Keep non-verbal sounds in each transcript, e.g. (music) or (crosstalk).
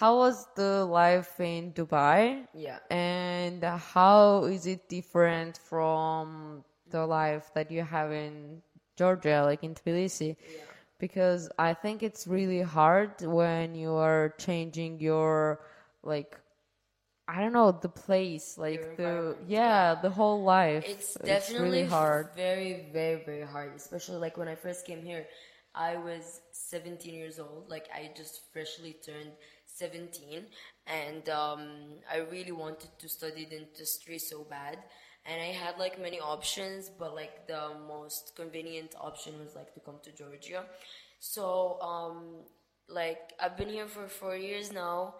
how was the life in Dubai? Yeah. And how is it different from the life that you have in Georgia, like in Tbilisi? Yeah. Because I think it's really hard when you are changing your like I don't know the place, like Your the environment, yeah, the whole life. It's definitely really hard. Very, very, very hard. Especially like when I first came here, I was 17 years old. Like I just freshly turned 17, and um, I really wanted to study dentistry so bad. And I had like many options, but like the most convenient option was like to come to Georgia. So um, like I've been here for four years now,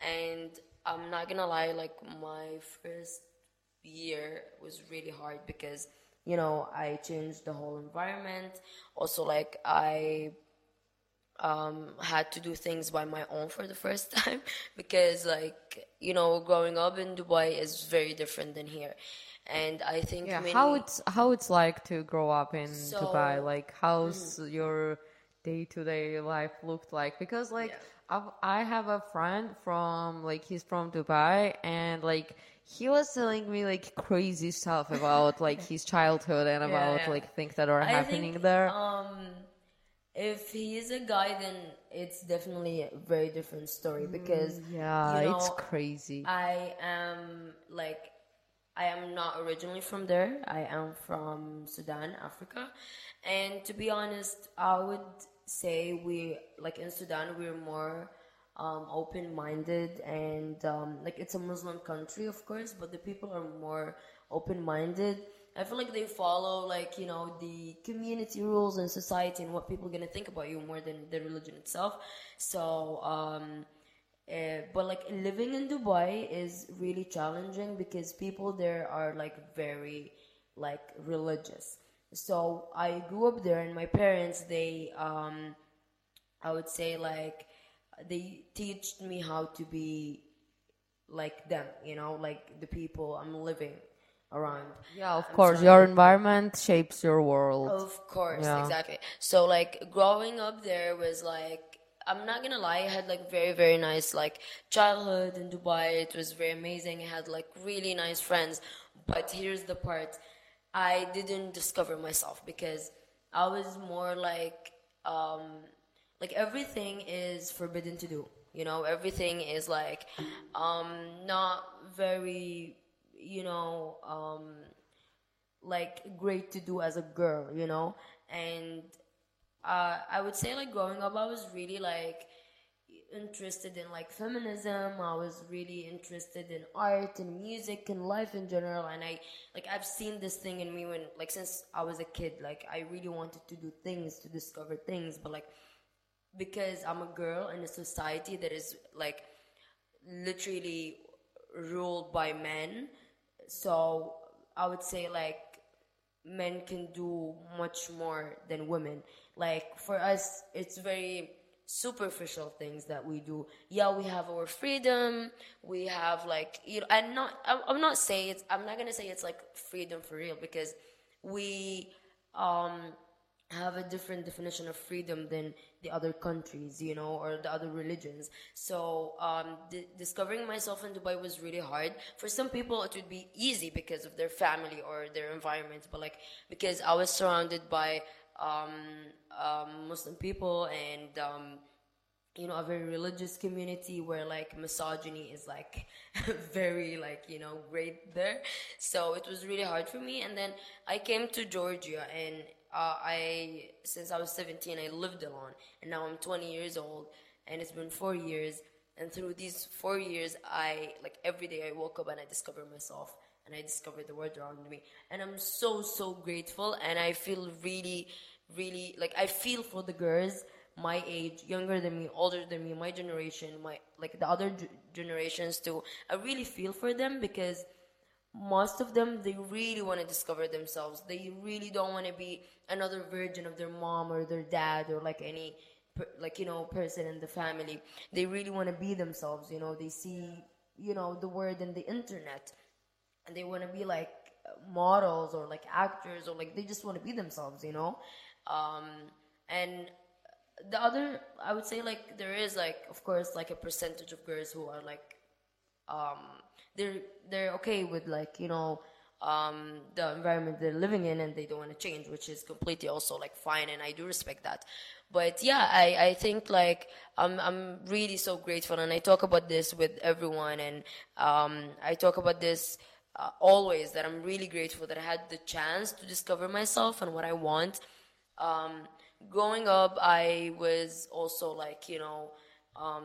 and I'm not gonna lie, like my first year was really hard because you know I changed the whole environment. Also, like I um, had to do things by my own for the first (laughs) time because, like you know, growing up in Dubai is very different than here, and I think Yeah, many- how it's how it's like to grow up in So- Dubai? Like, how's your day to day life looked like? Because like Yeah. I have a friend from like he's from Dubai, and like he was telling me like crazy stuff about like his childhood and (laughs) about yeah. like things that are I happening think, there. Um, if he is a guy, then it's definitely a very different story because Mm, yeah, you it's crazy. I am like I am not originally from there. I am from Sudan, Africa. And to be honest, I would say we like in Sudan we're more um, open-minded and um, like it's a Muslim country, of course, but the people are more open-minded. I feel like they follow like you know the community rules and society and what people are gonna think about you more than the religion itself. So um, uh, but like living in Dubai is really challenging because people there are like very like religious. So I grew up there, and my parents they um, I would say like they teach me how to be like them, you know, like the people I'm living around. yeah, of course, your environment shapes your world. Of course, Yeah. exactly. So like growing up there was like I'm not gonna lie, I had like very very nice like childhood in Dubai. It was very amazing. I had like really nice friends. But here's the part: I didn't discover myself because I was more like um, like everything is forbidden to do. You know, everything is like um, not very you know um, like great to do as a girl, you know. And uh, I would say like growing up, I was really like interested in like feminism. I was really interested in art and music and life in general. And I like I've seen this thing in me when like since I was a kid. Like I really wanted to do things, to discover things, but like because I'm a girl in a society that is like literally ruled by men. So I would say like men can do much more than women. Like for us, it's very superficial things that we do. Yeah, we have our freedom. We have like you know, and not. I'm not saying it's. I'm not gonna say it's like freedom for real because we um have a different definition of freedom than the other countries, you know, or the other religions. So, um, di- discovering myself in Dubai was really hard. For some people, it would be easy because of their family or their environment, but like because I was surrounded by um, um, Muslim people and um, you know a very religious community where like misogyny is like (laughs) very like you know great there so it was really hard for me and then i came to georgia and uh, i since i was 17 i lived alone and now i'm 20 years old and it's been four years and through these four years i like every day i woke up and i discovered myself and i discovered the world around me and i'm so so grateful and i feel really really like i feel for the girls my age, younger than me, older than me, my generation, my like the other g- generations too. I really feel for them because most of them they really want to discover themselves. They really don't want to be another version of their mom or their dad or like any like you know person in the family. They really want to be themselves. You know, they see you know the word in the internet, and they want to be like models or like actors or like they just want to be themselves. You know, um, and the other I would say like there is like of course like a percentage of girls who are like um they're they're okay with like you know um the environment they're living in and they don't want to change which is completely also like fine and I do respect that. But yeah I I think like I'm I'm really so grateful and I talk about this with everyone and um I talk about this uh, always that I'm really grateful that I had the chance to discover myself and what I want. Um growing up I was also like you know um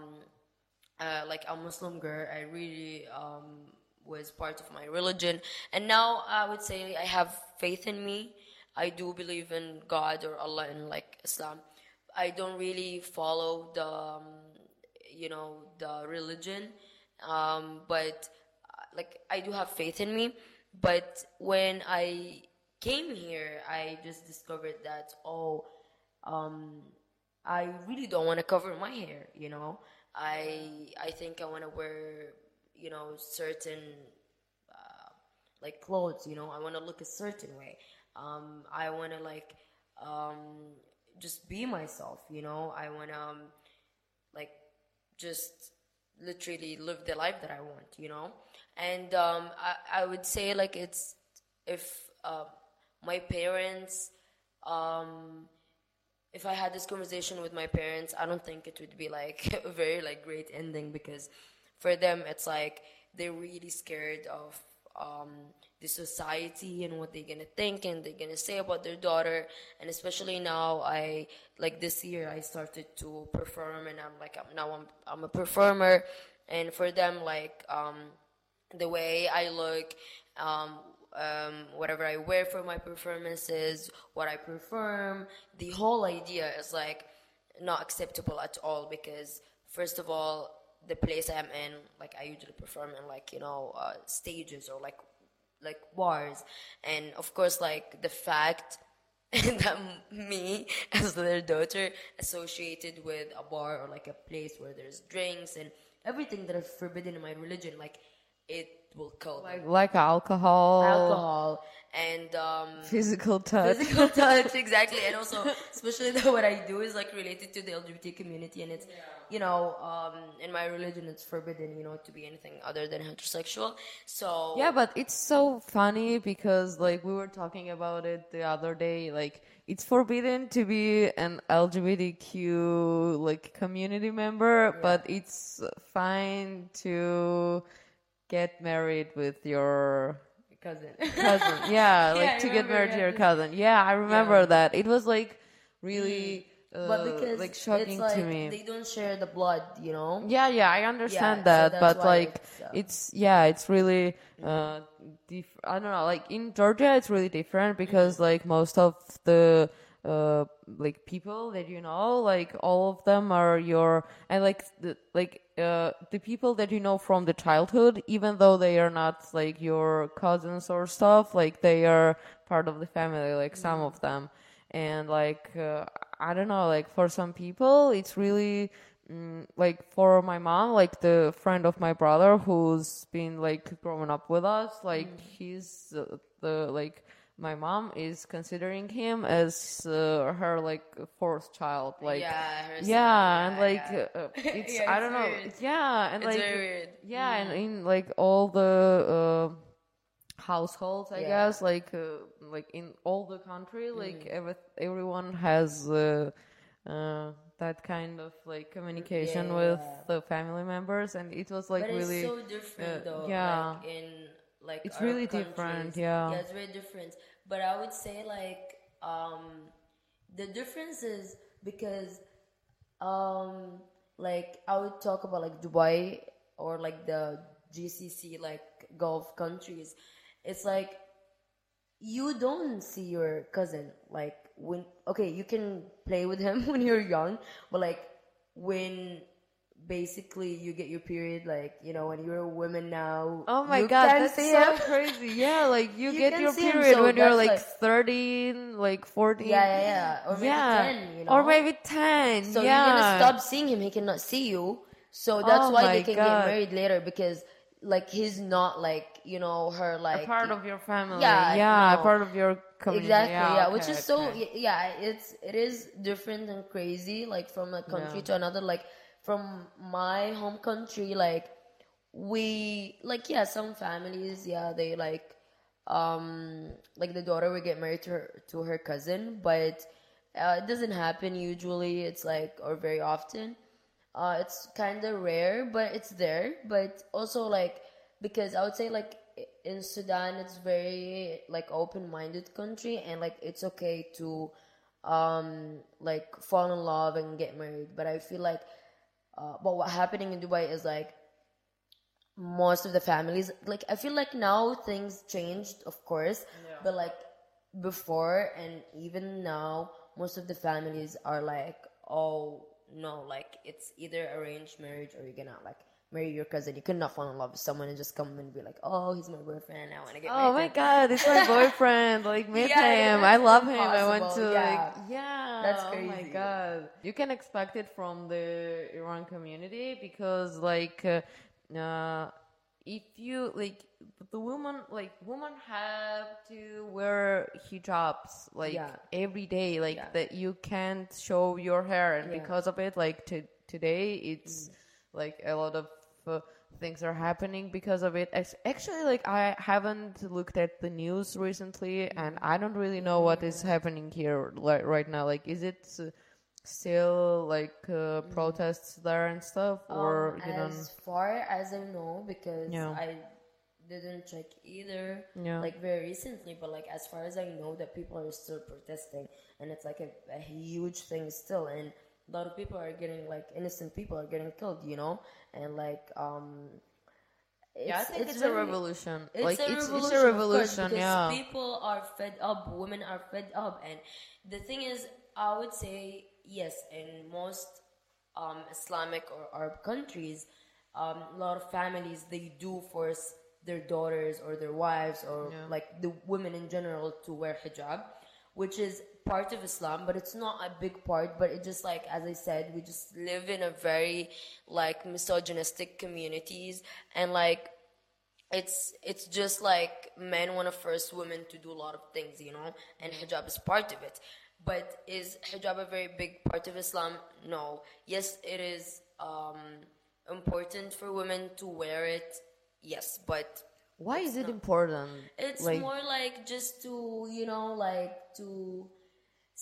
uh, like a Muslim girl. I really um, was part of my religion, and now I would say I have faith in me. I do believe in God or Allah in like Islam. I don't really follow the, um, you know, the religion, um, but uh, like I do have faith in me. But when I came here, I just discovered that oh, um, I really don't want to cover my hair. You know, I I think I want to wear you know certain uh, like clothes. You know, I want to look a certain way. Um, I want to like um, just be myself. You know, I want to um, like just literally live the life that I want. You know, and um, I I would say like it's if uh, my parents um if I had this conversation with my parents, I don't think it would be like (laughs) a very like great ending because for them it's like they're really scared of um, the society and what they're gonna think and they're gonna say about their daughter. And especially now, I like this year I started to perform and I'm like I'm, now I'm I'm a performer, and for them like um, the way I look. Um, um, whatever I wear for my performances, what I perform, the whole idea is like not acceptable at all because first of all, the place I'm in, like I usually perform in like you know uh, stages or like like bars, and of course like the fact (laughs) that me as their daughter associated with a bar or like a place where there's drinks and everything that is forbidden in my religion, like it will kill Like like alcohol, alcohol and um, physical touch. physical (laughs) touch exactly. And also especially though what i do is like related to the lgbt community and it's you know um, in my religion it's forbidden you know to be anything other than heterosexual. So Yeah, but it's so funny because like we were talking about it the other day. Like it's forbidden to be an LGBTQ like community member, but it's fine to get married with your cousin cousin. (laughs) Yeah, like Yeah, to get married to your cousin. Yeah, I remember Yeah. that. It was like really uh, but because like shocking it's like to me. they don't share the blood you know Yeah, yeah, I understand so that, that's but like it's, uh, it's yeah, it's really uh dif- I don't know, like in Georgia it's really different because Mm-hmm. like most of the uh like people that you know, like all of them are your and like the like uh the people that you know from the childhood, even though they are not like your cousins or stuff, like they are part of the family, like some of them. And like uh, I don't know, like for some people it's really mm, like for my mom, like the friend of my brother who's been like growing up with us, like he's uh, the like my mom is considering him as uh, her like fourth child, like yeah yeah, and like (laughs) uh, it's Yeah, I don't know, weird. it's, yeah, and It's like yeah, and in like all the uh, households, I Yeah. guess, like uh, like in all the country, like Mm. every, everyone has uh, uh, that kind of like communication with the family members, and it was like but really it's so different though yeah. like in like It's really different, yeah. yeah it's very different. But i would say like um the difference is because um like i would talk about like dubai or like the gcc like gulf countries. It's like you don't see your cousin like when okay you can play with him (laughs) when you're young but like when basically you get your period like you know when you're a woman now Oh my you god, that's so him. crazy. (laughs) Yeah, like you, You get your period so when you're like, like- 13, like 14. yeah yeah yeah or maybe Yeah. 10 you know Or maybe 10. so yeah. you're gonna stop seeing him he cannot see you so oh that's Oh why they can God. get married later because like he's not like you know her like a part of your family. Yeah, Yeah, no. a part of your community. exactly yeah, okay, which is so okay. y- yeah it's it is different and crazy like from a country Yeah. to another like from my home country like we like yeah some families yeah they like um like the daughter will get married to her to her cousin but uh, it doesn't happen usually it's like or very often. Uh it's kind of rare but it's there but also like because i would say like in sudan it's very like open-minded country and like it's okay to um like fall in love and get married but i feel like uh, but what happening in dubai is like most of the families like i feel like now things changed of course but like before and even now most of the families are like oh no like it's either arranged marriage or you're gonna like marry your cousin you could not fall in love with someone and just come and be like oh he's my boyfriend i want to get married. Oh my god, he's my (laughs) boyfriend. Like meet Yeah, him. I love him. I want to Yeah. like yeah. That's Oh my god. You can expect it from the Iran community because like uh, uh if you like the woman like women have to wear hijabs like Yeah. every day like Yeah. that you can't show your hair and Yeah. because of it like to today it's like a lot of uh, things are happening because of it Ac- actually like i haven't looked at the news recently and i don't really know what is happening here like right now like is it still like uh, protests there and stuff or Um, you don't as far as I know, because Yeah. I didn't check either, Yeah. like very recently, but like as far as I know, that people are still protesting, and it's like a, a huge thing still, and a lot of people are getting like innocent people are getting killed, you know, and like um. yeah i think it's, a very- revolution it's like a it's, revolution, it's a course, revolution because yeah People are fed up. Women are fed up, and the thing is, I would say yes. In most um, Islamic or Arab countries, um, a lot of families they do force their daughters or their wives or like the women in general to wear hijab, which is part of Islam, but it's not a big part. But it just like as I said, we just live in a very like misogynistic communities and like it's it's just like men want to force women to do a lot of things, you know, and hijab is part of it. But is hijab a very big part of Islam? No. Yes, it is um, important for women to wear it. Yes, but why is it important it's like more like just to you know like to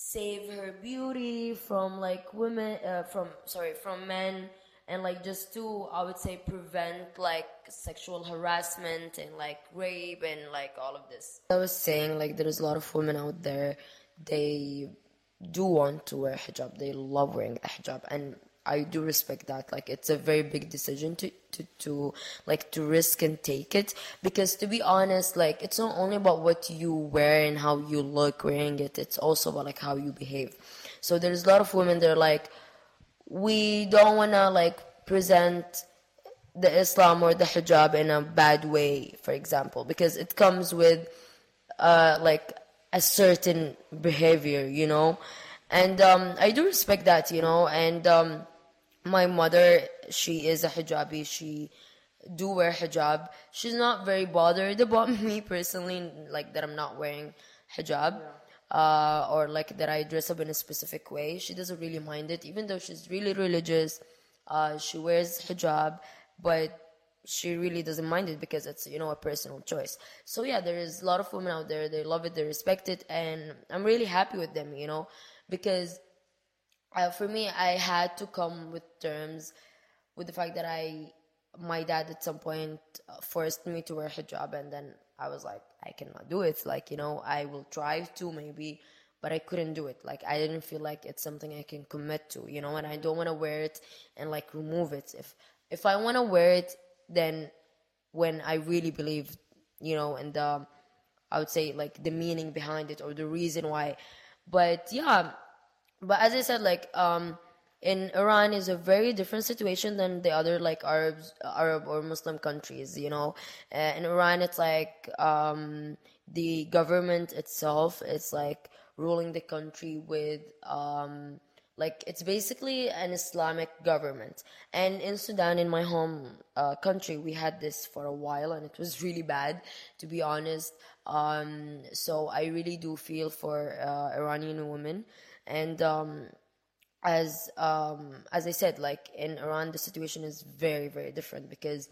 save her beauty from like women uh, from sorry from men and like just to i would say prevent like sexual harassment and like rape and like all of this. I was saying like there's a lot of women out there they do want to wear hijab. They love wearing the hijab. And I do respect that. Like it's a very big decision to, to, to like to risk and take it because to be honest, like it's not only about what you wear and how you look wearing it. It's also about like how you behave. So there's a lot of women that are like, we don't wanna like present the Islam or the hijab in a bad way, for example, because it comes with uh, like a certain behavior, you know. And um, I do respect that, you know. And um, my mother, she is a hijabi. She do wear hijab. She's not very bothered about (laughs) me personally, like that I'm not wearing hijab. Uh, or like that I dress up in a specific way. She doesn't really mind it, even though she's really religious. Uh, she wears hijab, but she really doesn't mind it because it's you know a personal choice so yeah there is a lot of women out there they love it they respect it and i'm really happy with them you know because uh, for me i had to come with terms with the fact that i my dad at some point uh, forced me to wear hijab and then i was like i cannot do it. Like you know i will try to maybe but i couldn't do it. Like i didn't feel like it's something i can commit to you know and i don't want to wear it and like remove it. If if i want to wear it then when i really believe you know and the i would say like the meaning behind it or the reason why. But yeah but as i said like um in iran is a very different situation than the other like arabs arab or muslim countries you know uh, in iran it's like um the government itself is like ruling the country with um like it's basically an Islamic government. And in Sudan, in my home uh, country, we had this for a while, and it was (laughs) really bad, to be honest. Um, so I really do feel for uh, Iranian women, and um, as um, as I said, like in Iran, the situation is very very different because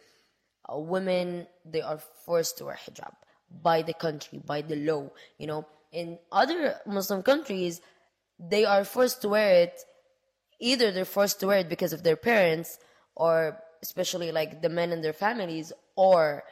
uh, women they are forced to wear hijab by the country, by the law. You know, in other Muslim countries, they are forced to wear it. Either they're forced to wear it because of their parents, or especially like the men and their families, or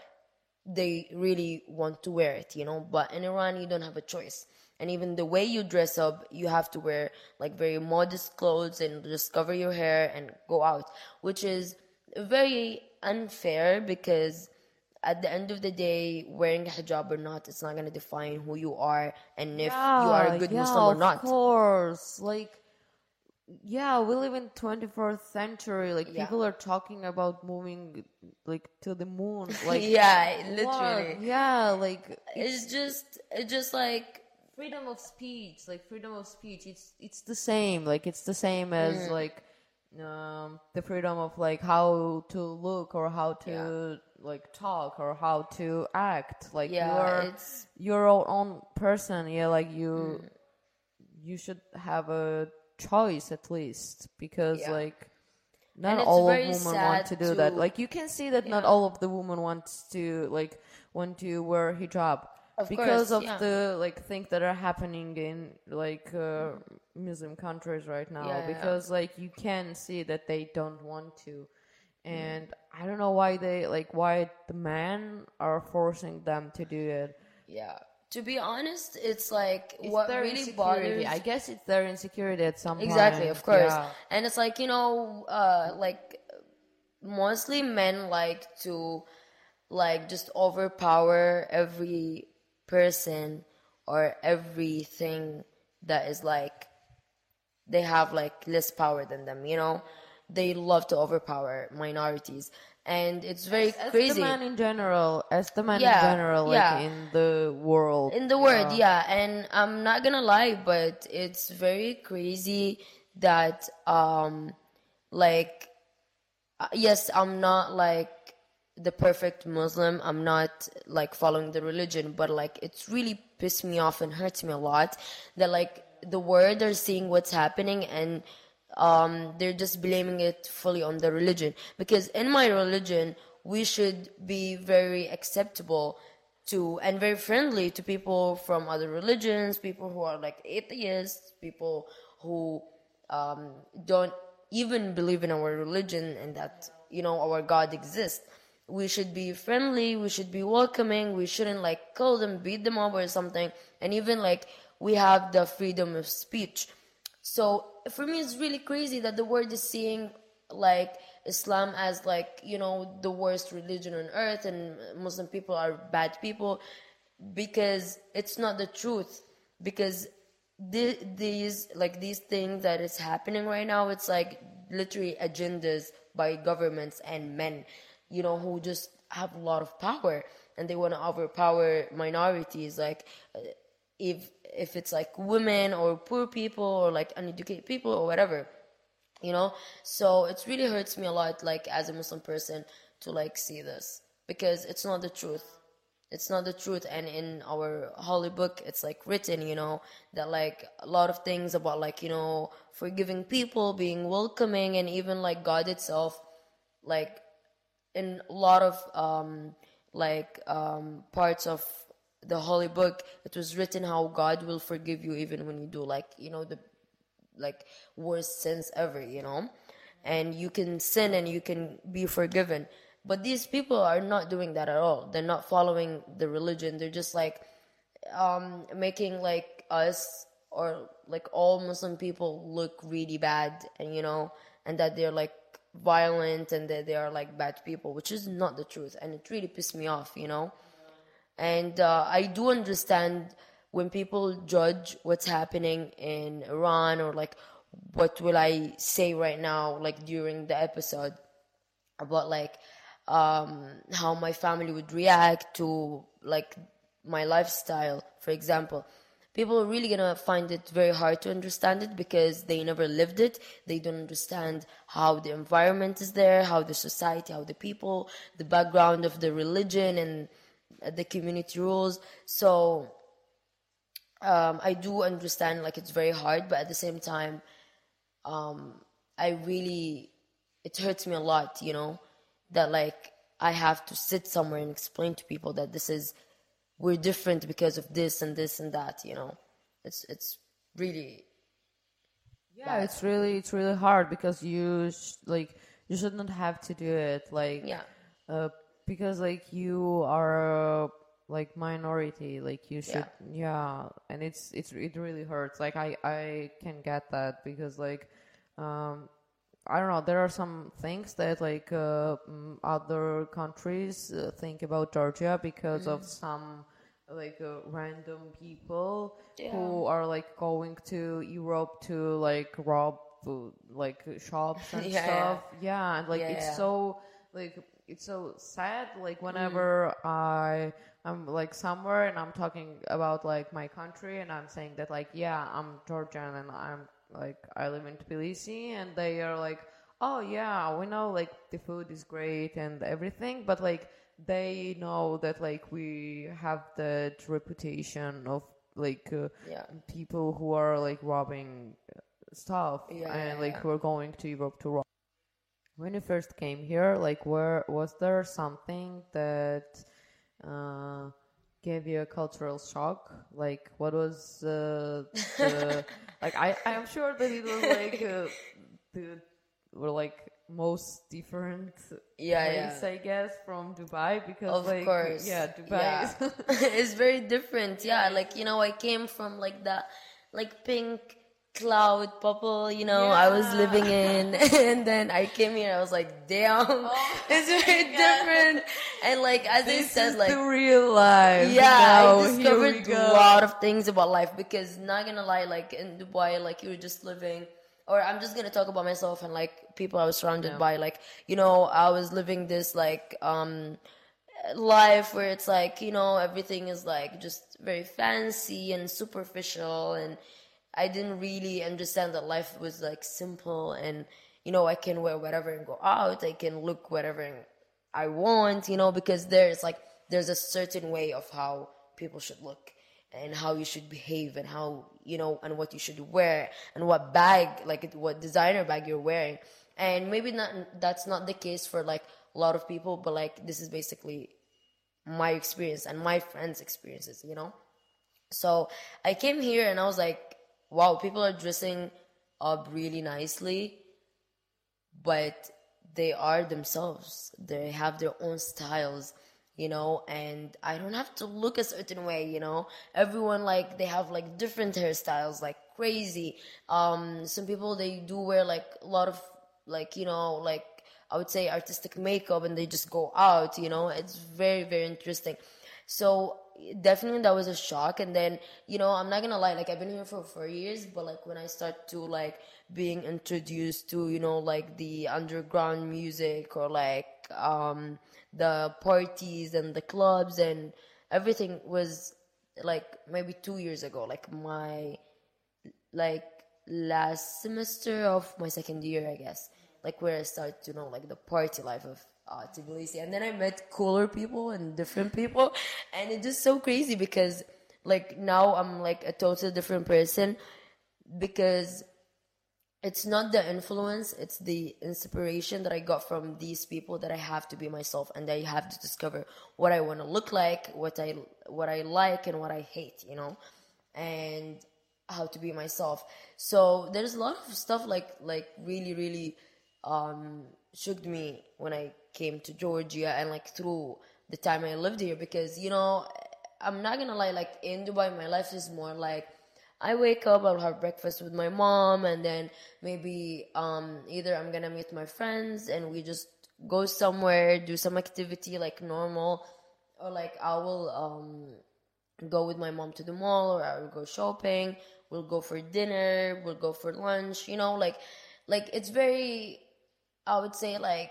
they really want to wear it, you know. But in Iran, you don't have a choice. And even the way you dress up, you have to wear like very modest clothes and just cover your hair and go out, which is very unfair because at the end of the day, wearing a hijab or not, it's not going to define who you are and if you are a good yeah, Muslim or not. Of course, like yeah, we live in 21st century. Like Yeah. people are talking about moving like to the moon. (laughs) Like yeah, what? literally. Yeah, like It's just, it's just like, freedom of speech. Like freedom of speech. It's it's the same. Like it's the same as Mm. like um the freedom of like how to look or how to like talk or how to act. Like Yeah, you're it's- your own person. Yeah, like you Mm. you should have a choice at least because Yeah. like not all of women want to do that. Like you can see that not all of the women wants to like want to wear hijab Of because course, of yeah. the like things that are happening in like uh, Muslim countries right now. Yeah, yeah, yeah. because like you can see that they don't want to, and I don't know why they like why the men are forcing them to do it. yeah. To be honest, it's like It's what really insecurity. bothers I guess it's their insecurity at some exactly point. of course Yeah. and it's like you know uh like mostly men like to like just overpower every person or everything that is like they have like less power than them you know they love to overpower minorities and it's very As crazy the man in general, as the man Yeah, in general, like yeah. in the world. in the world yeah and i'm not gonna lie but it's very crazy that um like uh, yes i'm not like the perfect muslim. I'm not like following the religion but like it's really pissed me off and hurts me a lot that like the world are seeing what's happening and um, they're just blaming it fully on the religion. Because in my religion we should be very acceptable to and very friendly to people from other religions people who are like atheists people who um, don't even believe in our religion and that you know our god exists we should be friendly we should be welcoming we shouldn't like call them beat them up or something. And even like we have the freedom of speech. So for me, it's really crazy that the world is seeing like Islam as like you know the worst religion on earth, and Muslim people are bad people because it's not the truth. Because the, these like these things that is happening right now, it's like literally agendas by governments and men, you know, who just have a lot of power and they want to overpower minorities. Like uh, if if it's like women or poor people or like uneducated people or whatever you know so it really hurts me a lot like as a muslim person to like see this because it's not the truth it's not the truth and in our holy book it's like written you know that like a lot of things about like you know forgiving people being welcoming and even like god itself like in a lot of um like um parts of the holy book it was written how god will forgive you even when you do like you know the like worst sins ever you know? And you can sin and you can be forgiven. But these people are not doing that at all. They're not following the religion. They're just like um making like us or like all muslim people look really bad and you know and that they're like violent and that they are like bad people which is not the truth and it really pissed me off you know and uh, I do understand when people judge what's happening in Iran or like what will I say right now, like during the episode about like um, how my family would react to like my lifestyle, for example. People are really gonna find it very hard to understand it because they never lived it. They don't understand how the environment is there, how the society, how the people, the background of the religion and the community rules. So um, I do understand like it's very hard, but at the same time, um, I really it hurts me a lot, you know, that like I have to sit somewhere and explain to people that this is we're different because of this and this and that, you know. It's it's really Yeah, bad. it's really it's really hard because you sh- like you shouldn't have to do it like Yeah. uh, because like you are uh, like minority like you should yeah. and it's it's it really hurts like I I can get that because like um I don't know there are some things that like uh, mm, other countries uh, think about Georgia because of some like uh, random people who are like going to Europe to like rob uh, like shops (laughs) and Yeah, stuff. Yeah, and like Yeah, it's yeah. so like it's so sad. Like whenever I I'm like somewhere and I'm talking about like my country and I'm saying that like yeah I'm Georgian and I'm like I live in Tbilisi and they are like oh yeah we know like the food is great and everything but like they know that like we have that reputation of like uh, Yeah. people who are like robbing uh, stuff Yeah, and like yeah. who are going to Europe to rob. When you first came here, like where was there something that uh, gave you a cultural shock? Like what was uh, the (laughs) like I I'm sure that it was like uh, the were like most different Yeah, place, yeah. I guess, from Dubai because Of like course. yeah, Dubai Yeah. is (laughs) it's very different. Yeah, like you know, I came from like that like pink cloud bubble, you know, I was living in (laughs) and then I came here I was like, damn, (laughs) it's very different. And like as I this said, is like the real life. yeah, Now, I discovered a lot of things about life because not gonna lie, like in Dubai, like you were just living or I'm just gonna talk about myself and like people I was surrounded by, like, you know, I was living this like um life where it's like, you know, everything is like just very fancy and superficial and I didn't really understand that life was like simple and you know, I can wear whatever and go out, I can look whatever I want, you know, because there's like there's a certain way of how people should look and how you should behave and how you know and what you should wear and what bag like what designer bag you're wearing. And maybe not that's not the case for like a lot of people but like this is basically my experience and my friends experiences you know? So i came here and i was like wow people are dressing up really nicely but they are themselves. They have their own styles, you know, and I don't have to look a certain way, you know. Everyone like they have like different hairstyles, like crazy. Um, some people they do wear like a lot of like you know like I would say artistic makeup, and they just go out, you know. It's very very interesting. So definitely that was a shock. And then you know i'm not gonna lie like i've been here for four years but like when i start to like being introduced to you know like the underground music or like um the parties and the clubs and everything was like maybe two years ago like my like last semester of my second year, I guess, like where I started to know like the party life of uh, Tbilisi, and then I met cooler people and different people, and it's just so crazy because like now I'm like a totally different person because it's not the influence it's the inspiration that i got from these people that i have to be myself and i have to discover what i want to look like what i what i like and what i hate you know and how to be myself. So there's a lot of stuff like like really really um shook me when i came to georgia and like through the time i lived here because you know i'm not gonna lie like in dubai my life is more like I wake up, I'll have breakfast with my mom, and then maybe um, either I'm gonna meet my friends and we just go somewhere, do some activity like normal, or like I will um, go with my mom to the mall, or I will go shopping. We'll go for dinner. We'll go for lunch. You know, like like it's very. I would say like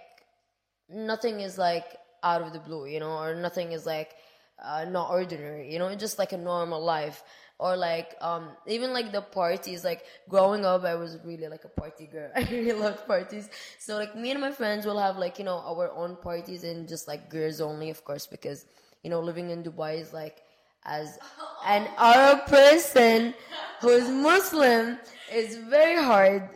nothing is like out of the blue, you know, or nothing is like uh, not ordinary, you know, just like a normal life. or like um even like the parties like growing up i was really like a party girl (laughs) i really loved parties so like me and my friends will have like you know our own parties and just like girls only of course because you know living in dubai is like as an arab person who is muslim is very hard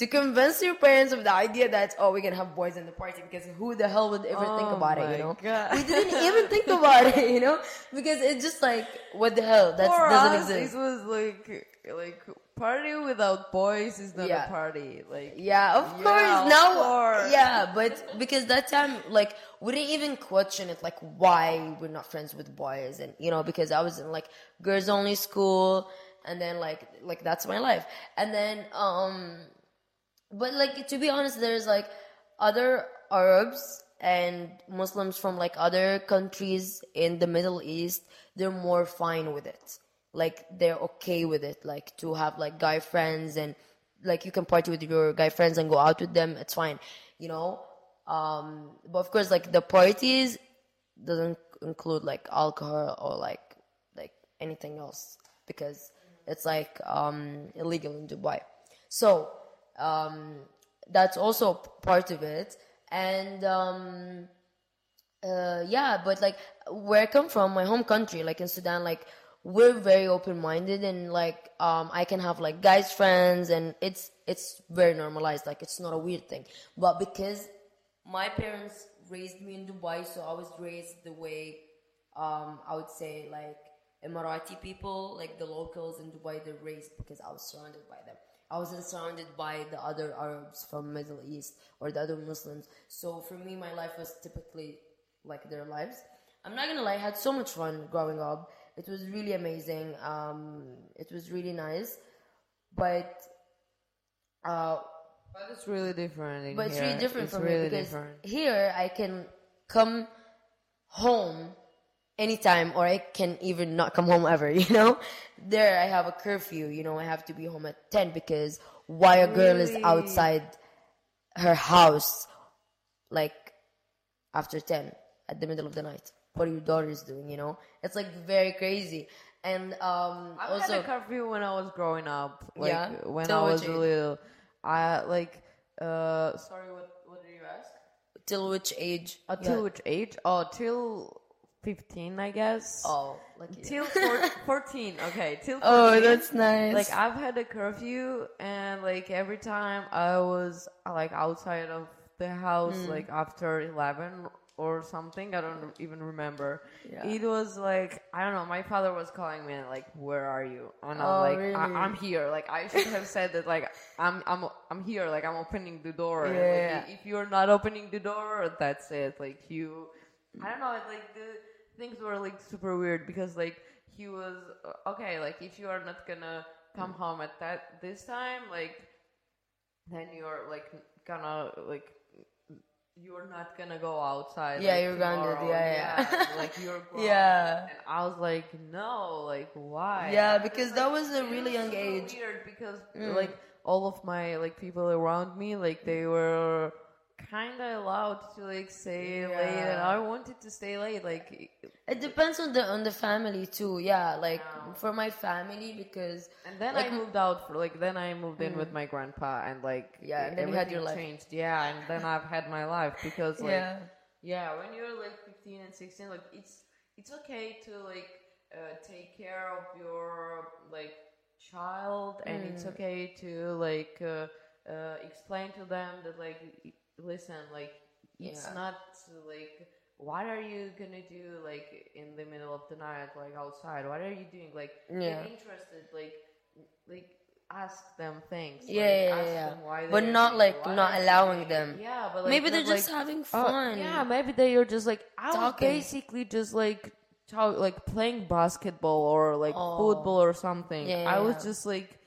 to convince your parents of the idea that oh we can have boys in the party because who the hell would ever think Oh about it you know God. we didn't even think about it you know because it's just like what the hell that doesn't us, exist it was like like party without boys is not Yeah. a party. Like yeah of Yeah, course of now course. yeah but because that time like we didn't even question it like why we're not friends with boys and you know because i was in like girls only school and then like like that's my life and then um but like to be honest there's like other arabs and muslims from like other countries in the middle east they're more fine with it. Like they're okay with it. Like to have like guy friends and like you can party with your guy friends and go out with them it's fine you know? Um but of course like the parties doesn't include like alcohol or like like anything else because it's like um illegal in dubai. So um that's also part of it. And um uh yeah but like where i come from my home country like in sudan like we're very open-minded and like um i can have like guys friends and it's it's very normalized. Like it's not a weird thing. But because my parents raised me in dubai so i was raised the way um i would say like emirati people like the locals in dubai they're raised because i was surrounded by them I wasn't surrounded by the other Arabs from Middle East or the other Muslims. So for me, my life was typically like their lives. I'm not gonna lie, I had so much fun growing up. It was really amazing. Um, it was really nice, but uh, but it's really different. But it's really different It's from really here because different. here I can come home anytime or I can even not come home ever, (laughs) you know? There I have a curfew, you know, I have to be home at 10 because why a girl is outside her house like after 10 at the middle of the night. What are your daughters doing, you know? It's like very crazy. And um I also had a curfew when I was growing up. Like Yeah? when Till I was little. I like uh sorry what what did you ask? till which age? Uh, Yeah. till which age? Oh, till fifteen, I guess. Oh, like Till four, (laughs) 14. Okay, till 14. Oh, that's nice. like I've had a curfew and like every time I was uh, like outside of the house Hmm. like after 11 or something I don't even remember Yeah. it was like I don't know my father was calling me and like where are you and I'm Oh, like really? I- I'm here like I should have said that like I'm I'm I'm here like I'm opening the door and, Yeah. like, if you're not opening the door that's it like you I don't know like the things were like super weird because like he was uh, okay like if you are not gonna come home at that this time like then you're like gonna like you're not gonna go outside Yeah, like, you're grounded, tomorrow. yeah, yeah. like you're (laughs) grounded. Yeah. and I was like no like why Yeah, because that was a really young super age. Mm. weird because like all of my like people around me like they were kind of allowed to like stay late and I wanted to stay late like It depends on the on the family too. Yeah, like for my family because And then Like, I moved out for like then I moved in with my grandpa and like Yeah, and then you had your life. changed. Yeah, and then I've had my life because (laughs) like Yeah. yeah. when you're like 15 and 16 like it's it's okay to like uh, take care of your like child and it's Mm. okay to like uh, uh, explain to them that like y- listen like it's Yeah. not like what are you gonna do like in the middle of the night like outside what are you doing like Yeah. get interested like like ask them things Yeah, like, yeah, ask yeah. them why But not, like, not allowing them. yeah but like, maybe they're just like, having oh, fun. yeah maybe they are just like i was basically just like talk, like playing basketball or like Oh. football or something Yeah, i was yeah. just like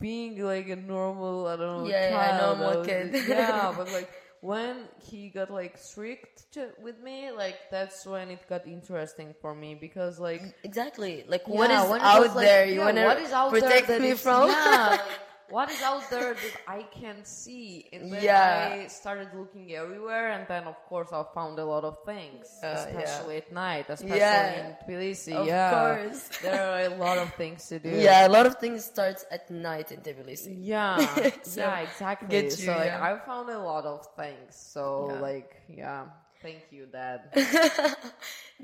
being like a normal i don't know Yeah, yeah, child. normal I was kid. yeah (laughs) but like when he got like strict to, with me like that's when it got interesting for me because like Exactly. Like what yeah, is when it out was, like, there? You yeah, want to protect me from? Yeah, like, (laughs) what is out there that I can see? And then Yeah. I started looking everywhere, and then of course I found a lot of things, Uh, yeah. especially at night, especially Yeah. in Tbilisi. Of yeah, course. (laughs) there are a lot of things to do. Yeah, a lot of things starts at night in Tbilisi. Yeah, (laughs) So, yeah, exactly. get you, so like, yeah. I found a lot of things. So Yeah. like, yeah, thank you, Dad. (laughs)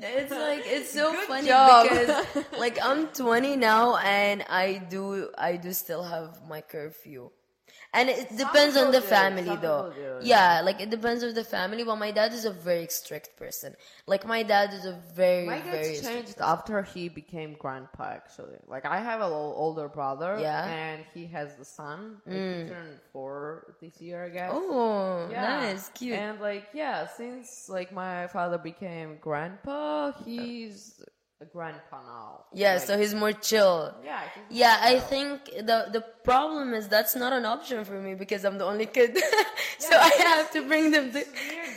It's like it's so Good funny job. because (laughs) like I'm 20 now and I do I do still have my curfew. And it depends on the family though. Yeah, like it depends on the family, but my dad is a very strict person. Like my dad is a very My very gets strict changed after he became grandpa. Actually, like I have an older brother, Yeah. Mm. and he has a son. Like, He turned four this year, I guess. Oh, Yeah. nice, cute. And like, yeah, since like my father became grandpa, he's a grandpa now. yeah, Like, so he's more chill. yeah, Yeah, I chill. think the the problem is that's not an option for me because I'm the only kid, (laughs) so I have to bring them to (laughs) the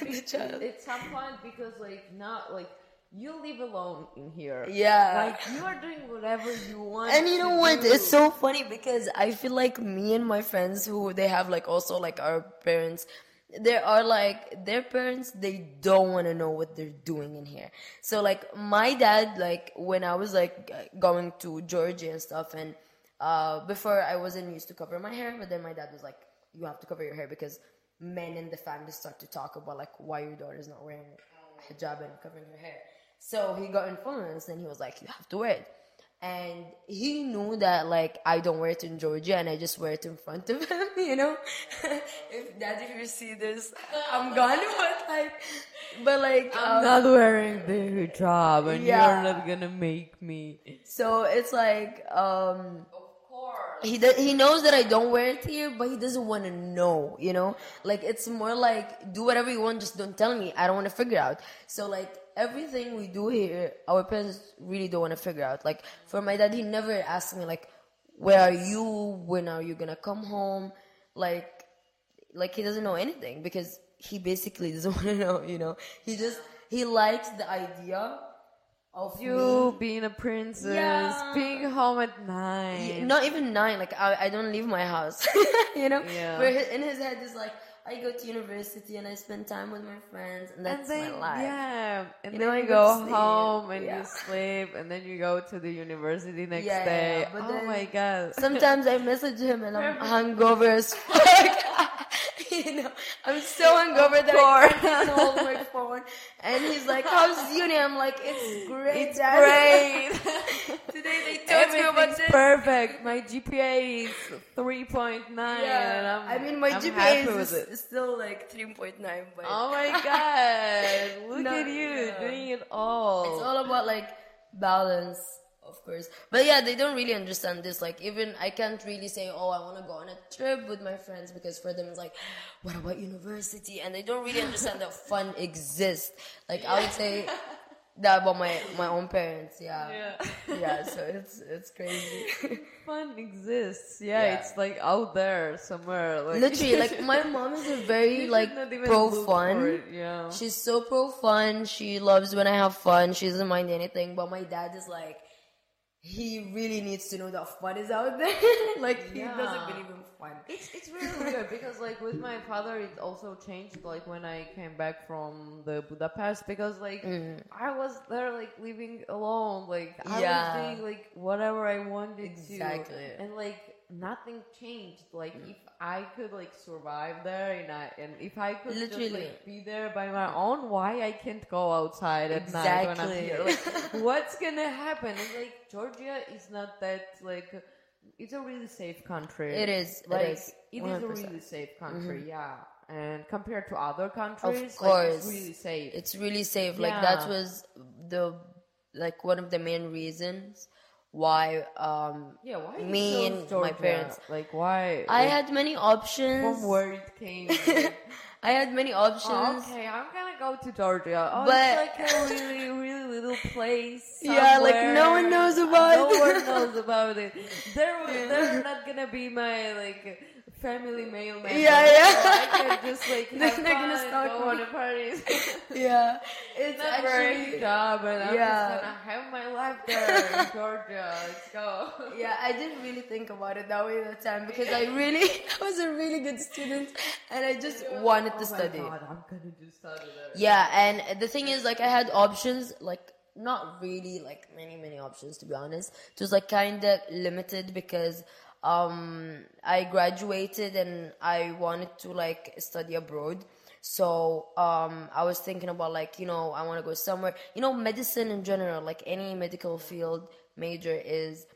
because child. at some point because like not like you live alone in here. Yeah. Like you are doing whatever you want. And you know what? do. It's so funny because I feel like me and my friends who they have like also like our parents, there are like their parents they don't want to know what they're doing in here. So like my dad like when I was like going to Georgia and stuff and uh before I wasn't used to cover my hair, but then my dad was like you have to cover your hair because men in the family start to talk about like why your daughter's not wearing hijab and covering her hair. So he got influenced and he was like, You have to wear it. And he knew that like I don't wear it in Georgia and I just wear it in front of him, (laughs) you know? (laughs) if dad if you see this, I'm gone (laughs) but like but like I'm um, not wearing the hijab, and Yeah. you're not gonna make me. so it's like um Of course. he do- he knows that I don't wear it here, but he doesn't want to know, you know? Like it's more like do whatever you want, just don't tell me. I don't want to figure out. So like everything we do here, our parents really don't want to figure out. Like for my dad, he never asked me like, "Where are you? When are you gonna come home?" Like, like he doesn't know anything because he basically (laughs) doesn't want to know. You know, he just he likes the idea of me You being a princess, Yeah. being home at night. not even nine. Like I, I don't leave my house. (laughs) you know. Yeah. Where in his head is like I go to university and I spend time with my friends and that's and then, my life. Yeah, and You then know, you I go sleep. home and Yeah. you sleep, and then you go to the university next Yeah, day. yeah, but oh then my god! Sometimes I message him and I'm (laughs) hungover as fuck. (laughs) you know, I'm so hungover that I can't hold my phone. And he's like, oh, "How's uni?" I'm like, "It's (laughs) great, it's Dad." great. (laughs) Today they told me about this. perfect. My GPA is three point nine. Yeah, I'm, mean, my I'm GPA is it. still like 3.9, but Oh my god! Look No, at you yeah. doing it all. It's all about like balance, of course. But yeah, they don't really understand this. Like, even I can't really say, oh, I want to go on a trip with my friends because for them it's like, what about university? And they don't really understand that (laughs) fun exists. Like, I would say (laughs) that about my my own parents. Yeah, Yeah. yeah. So it's it's crazy. (laughs) Fun exists. Yeah, Yeah. it's like out there somewhere. Like Literally, like my mom is a very like pro fun. Yeah. She's so pro fun. She loves when I have fun. She doesn't mind anything. But my dad is like, he really needs to know that fun is out there. (laughs) like he Yeah. doesn't believe in fun. It's it's really weird because like with my father it also changed like when I came back from the Budapest because like mm. I was there like living alone like I Yeah. was doing like whatever I wanted Exactly. to Exactly. and like nothing changed. Like if I could like survive there and I and if I could just like be there by my own why I can't go outside at night when I'm here? Like what's gonna happen? And like Georgia is not that like it's a really safe country. It is, like is, it is a really safe country mm-hmm. yeah. And compared to other countries of course. it's really safe. It's really safe. Like that was the like one of the main reasons why um yeah why me and my parents- like why I like, had many options. where it came I had many options. oh, okay I'm gonna go to Georgia oh But- it's like a really really little place (laughs) Yeah, like, no one knows about it. no one knows about it there was, they're not gonna be my like family mail member. Yeah, yeah. So I can just like (laughs) have they're gonna fun and stalk go on the parties. (laughs) (laughs) yeah, it's Not actually job, and I'm yeah. just gonna have my life there in Georgia. Let's go. Yeah, I didn't really think about it that way that time because I really I was a really good student and I just wanted to oh study. God, I'm gonna do study there. Yeah, and the thing is, like, I had options, like, not really, like, many, many options, to be honest. It was, like, kind of limited because, um, I graduated and I wanted to, like, study abroad. So, um, I was thinking about, like, you know, I want to go somewhere. You know, medicine in general, like, any medical field major is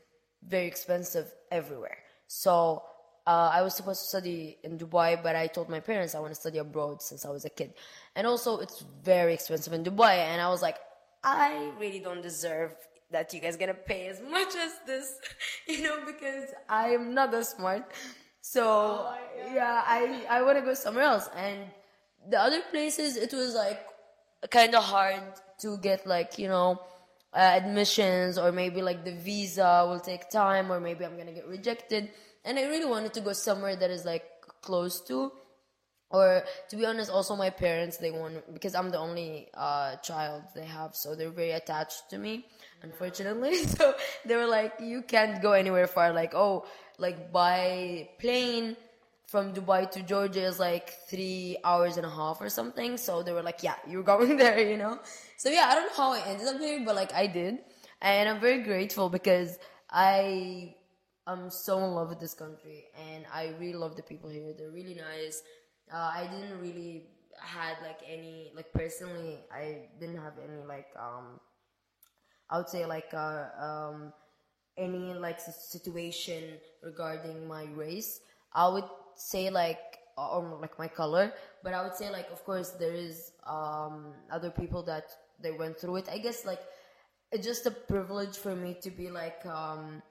very expensive everywhere. So, uh, I was supposed to study in Dubai, but I told my parents I want to study abroad since I was a kid. And also, it's very expensive in Dubai. And I was like, I really don't deserve that you guys gonna pay as much as this, (laughs) you know, because I am not that smart. So yeah, I I want to go somewhere else. And the other places, it was like kind of hard to get like you know uh, admissions or maybe like the visa will take time or maybe I'm gonna get rejected. And I really wanted to go somewhere that is like close to or to be honest also my parents they want because i'm the only uh, child they have so they're very attached to me unfortunately. (laughs) So they were like you can't go anywhere far. Like oh like by plane from dubai to georgia is like three hours and a half or something. So they were like yeah you're going (laughs) there you know? So yeah i don't know how i ended up here but like i did. And i'm very grateful because i i'm so in love with this country and i really love the people here. They're really nice. Uh, I didn't really had like any like personally I didn't have any like um I would say like uh, um any like situation regarding my race I would say like or like my color but I would say like of course there is um other people that they went through it. I guess like it's just a privilege for me to be like um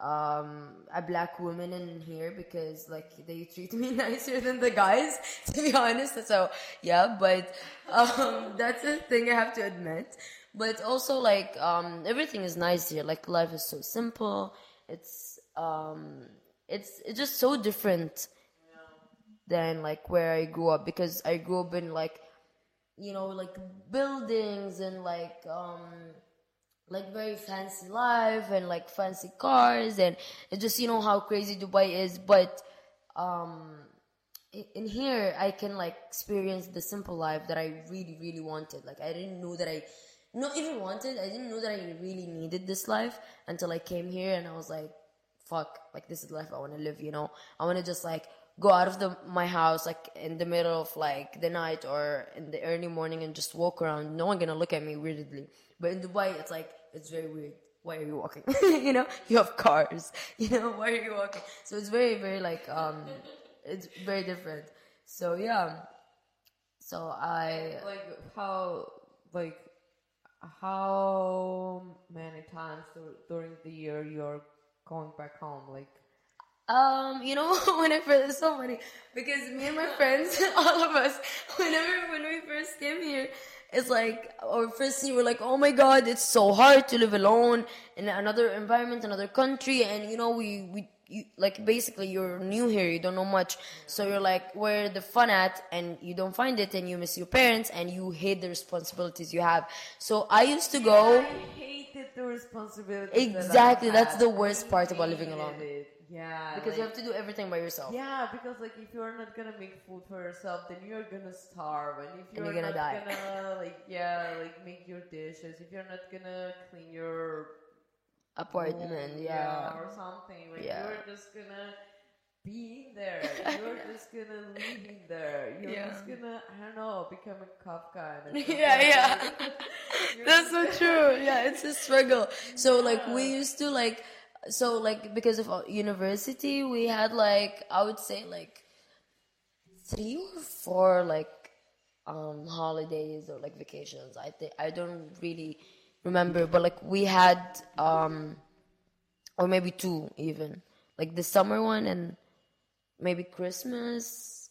um a black woman in here because like they treat (laughs) me nicer than the guys (laughs) to be honest. So yeah but um (laughs) that's a thing i have to admit but it's also like um everything is nice here. Like life is so simple. It's um it's it's just so different than like where i grew up because i grew up in like you know like buildings and like um like very fancy life and like fancy cars and it's just you know how crazy Dubai is. But um in here I can like experience the simple life that I really really wanted. Like I didn't know that I not even wanted. I didn't know that I really needed this life until I came here and I was like fuck like this is the life I want to live you know? I want to just like go out of the my house like in the middle of like the night or in the early morning and just walk around. No one gonna look at me weirdly. But in Dubai it's like it's very weird. Why are you walking? (laughs) You know? You have cars. (laughs) You know? Why are you walking? So it's very very like um it's very different. So yeah. So I Like how like how many times during the year you're going back home? Like Um, you know, (laughs) whenever it's so funny because me and my (laughs) friends, (laughs) all of us, whenever when we first came here, it's like our first year we're like, oh my god, it's so hard to live alone in another environment, another country, and you know, we we you, like basically you're new here, you don't know much, so you're like, where the fun at, and you don't find it, and you miss your parents, and you hate the responsibilities you have. So I used to go. I hated the responsibility. Exactly, that's the worst part about living alone. Yeah, Because you have to do everything by yourself. Yeah, because like if you're not gonna make food for yourself, then you're gonna starve, and if you're, you're gonna not die. gonna like yeah, like make your dishes, if you're not gonna clean your Apartment, room, yeah. or something, like Yeah. you're just gonna be in there. You're (laughs) just gonna live in there. You're Yeah. just gonna I don't know, become a Kafka. And (laughs) yeah, yeah. (laughs) That's so true. Yeah, it's a struggle. So like we used to like, so like because of university, we had like I would say like three or four like um holidays or like vacations. I think I don't really remember, but like we had um or maybe two even. Like the summer one and maybe Christmas.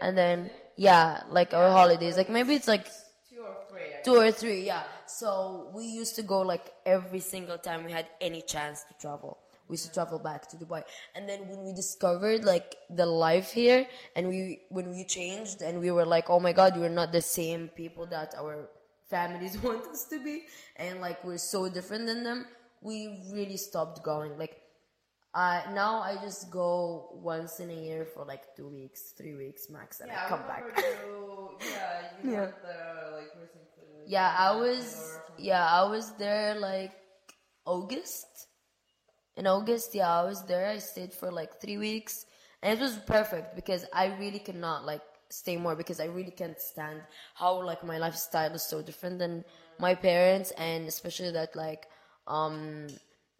And then yeah like our holidays. Like maybe it's like two or three. two or three yeah. So we used to go like every single time we had any chance to travel. We used to travel back to Dubai. And then when we discovered like the life here and we, when we changed and we were like, oh my God, we're not the same people that our families (laughs) want us to be. And like we're so different than them. We really stopped going. Like, uh, now I just go once in a year for like two weeks, three weeks max, and I come back. You, yeah, you (laughs) Yeah. there like Yeah, I was Ecuador or something. yeah, I was there like August. In August, yeah, I was there. I stayed for like three weeks, and it was perfect because I really cannot like stay more because I really can't stand how like my lifestyle is so different than my parents, and especially that like um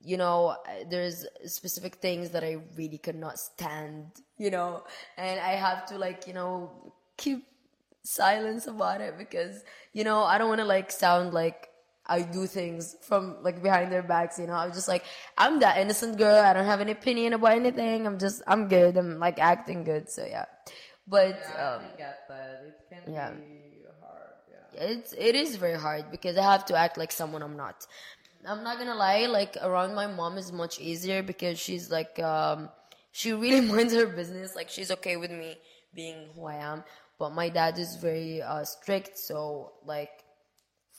you know there's specific things that I really cannot stand, you know, and I have to like you know keep silence about it because you know I don't want to like sound like I do things from like behind their backs. You know, I'm just like I'm that innocent girl. I don't have an opinion about anything. I'm just I'm good. I'm like acting good. So yeah, but Yeah, um, I get that. It can yeah. be hard. Yeah. it's it is very hard because I have to act like someone I'm not. I'm not gonna lie, like around my mom is much easier because she's like um she really (laughs) minds her business. Like she's okay with me being who I am. But my dad is very uh strict, so like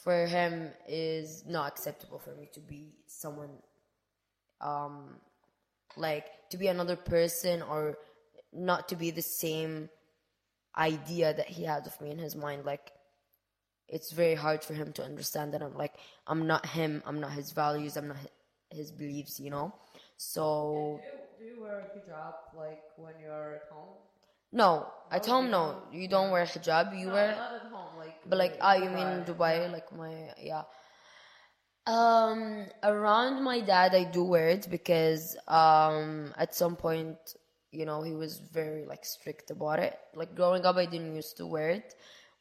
for him is not acceptable for me to be someone um like to be another person or not to be the same idea that he had of me in his mind like it's very hard for him to understand that I'm like I'm not him, I'm not his values, I'm not his beliefs, you know. So Do you, do you wear a hijab like when you're at home? no, at home no, you don't wear hijab. You No, wear, not at home. Like, but like ah, you mean Dubai? Like my yeah. Um, around my dad, I do wear it because um at some point, you know, he was very like strict about it. Like growing up, I didn't used to wear it,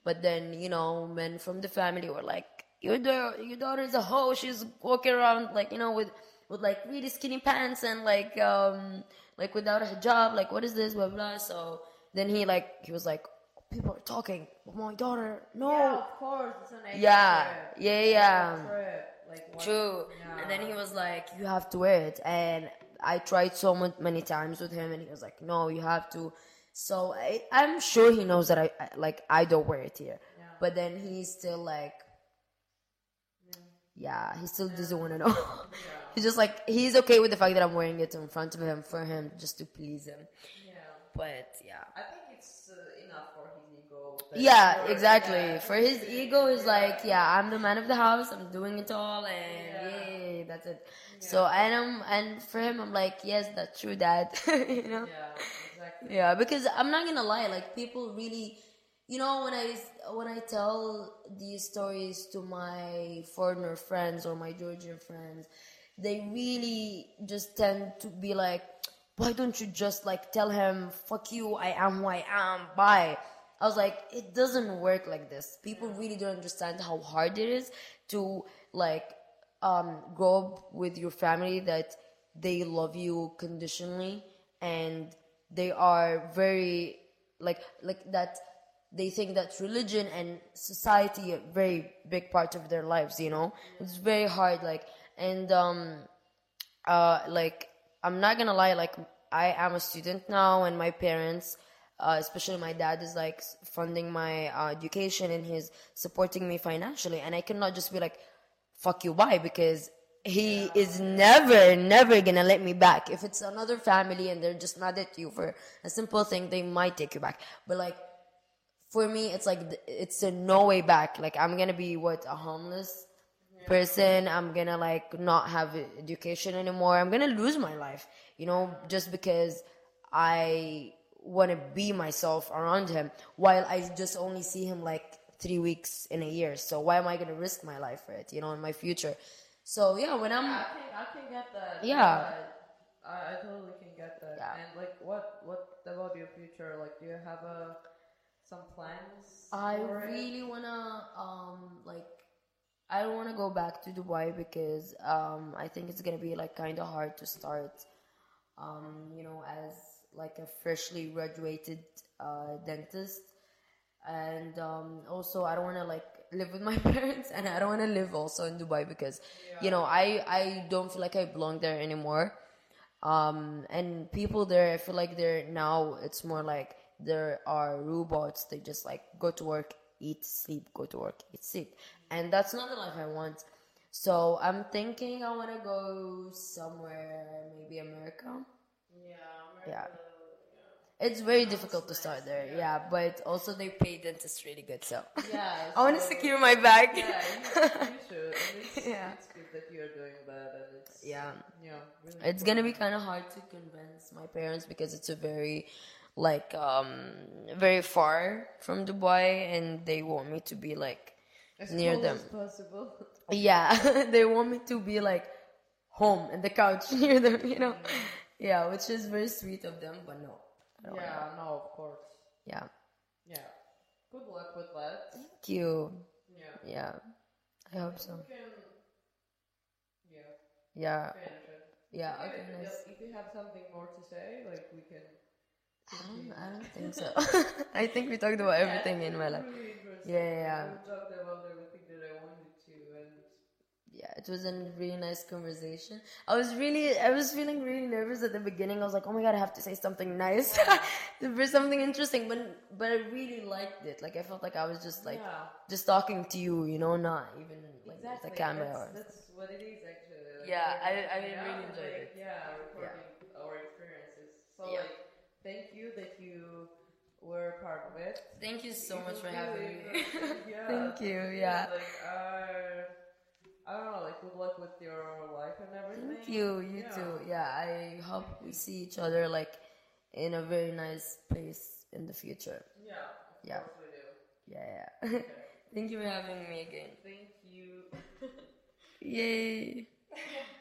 but then you know, men from the family were like, "Your daughter, your daughter's a hoe. She's walking around like you know with with like really skinny pants and like um like without a hijab. Like what is this? Blah blah." So then he like he was like, "People are talking, my daughter, no." Yeah, of course. It's an Asian Yeah, yeah, yeah. Like, True. Yeah. And then he was like, "You have to wear it." And I tried so many times with him, and he was like, "No, you have to." So I, I'm sure he knows that I I- like I don't wear it here, Yeah. but then he's still like, yeah, he still doesn't want to know. (laughs) he's just like he's okay with the fact that I'm wearing it in front of him for him just to please him. Yeah. But yeah. I think it's uh, enough for his ego. that Yeah, exactly. For his ego is like, yeah, I'm the man of the house. I'm doing it all, and yay, that's it. So and I'm and for him, I'm like, yes, that's true, dad. (laughs) you know? Yeah, exactly. Yeah, because I'm not gonna lie, like people really, you know, when I when I tell these stories to my foreigner friends or my Georgian friends, they really just tend to be like, why don't you just like tell him, fuck you, I am who I am, bye. I was like, it doesn't work like this. People really don't understand how hard it is to like um, grow up with your family that they love you conditionally and they are very like like that they think that religion and society a very big part of their lives you know it's very hard like and um uh like i'm not gonna lie like i am a student now and my parents uh, especially my dad is like funding my uh, education and he's supporting me financially. And i cannot just be like fuck you bye because he is never never gonna let me back. If it's another family and they're just mad at you for a simple thing they might take you back. But like for me it's like it's a no way back. Like i'm gonna be what a homeless person. I'm gonna like not have education anymore. I'm gonna lose my life you know just because i want to be myself around him while i just only see him like three weeks in a year so why am i gonna risk my life for it you know in my future so yeah when i'm I can I can get that. Yeah. I, I totally can get that. Yeah. And like, what what about your future? Like, do you have a some plans? I it? really wanna um like I don't wanna go back to Dubai because um I think it's gonna be like kind of hard to start um you know as like a freshly graduated uh, dentist and um also I don't wanna like live with my (laughs) parents and I don't wanna live also in Dubai because you know I I don't feel like I belong there anymore Um, and people there, I feel like they're now. It's more like there are robots. They just like go to work, eat, sleep, go to work, eat, sleep, and that's not the life I want. So I'm thinking I want to go somewhere, maybe America. Yeah. Yeah. It's very difficult to start there, yeah, but also they pay dentists really good, so Yeah. (laughs) I want to so- secure my bag. Yeah, you, you should. And it's, (laughs) Yeah. it's good that you're doing that, and it's Yeah. yeah. Really It's gonna be kind of hard to convince my parents because it's a very, like, um, very far from Dubai, and they want me to be like as near them. as possible. (laughs) Yeah, they want me to be like home in the couch near them, you know. Yeah, which is very sweet of them, but no. Yeah. No, of course. Yeah. Yeah. Good luck with that. Thank you. Yeah. Yeah. I hope so. Can. Yeah. Yeah. Yeah. If- Okay. if, Nice. if you have something more to say, like we can. Um, I don't, I don't think so. (laughs) (laughs) I think we talked about everything in my life. Really. Yeah, yeah, yeah. We talked about everything that I wanted Yeah, it was a really nice conversation. I was really, I was feeling really nervous at the beginning. I was like, oh my god, I have to say something nice, (laughs) for something interesting. But but I really liked it. Like I felt like I was just like Yeah. just talking to you, you know, not even like exactly. the camera. That's, or that's what it is actually. Like, Yeah, I- I really enjoyed like, it. Yeah, recording our experiences. So Yeah. like, thank you that you were part of it. Thank you so much for having me. (laughs) yeah, (laughs) Thank you, yeah. Like, uh, I don't know, like, good luck with your life and everything. Thank you, you Yeah. too. Yeah, I hope we see each other like in a very nice place in the future. Yeah, of Yeah. course we do. Yeah, yeah. (laughs) Thank you for having me again. Thank you. (laughs) Yay. (laughs)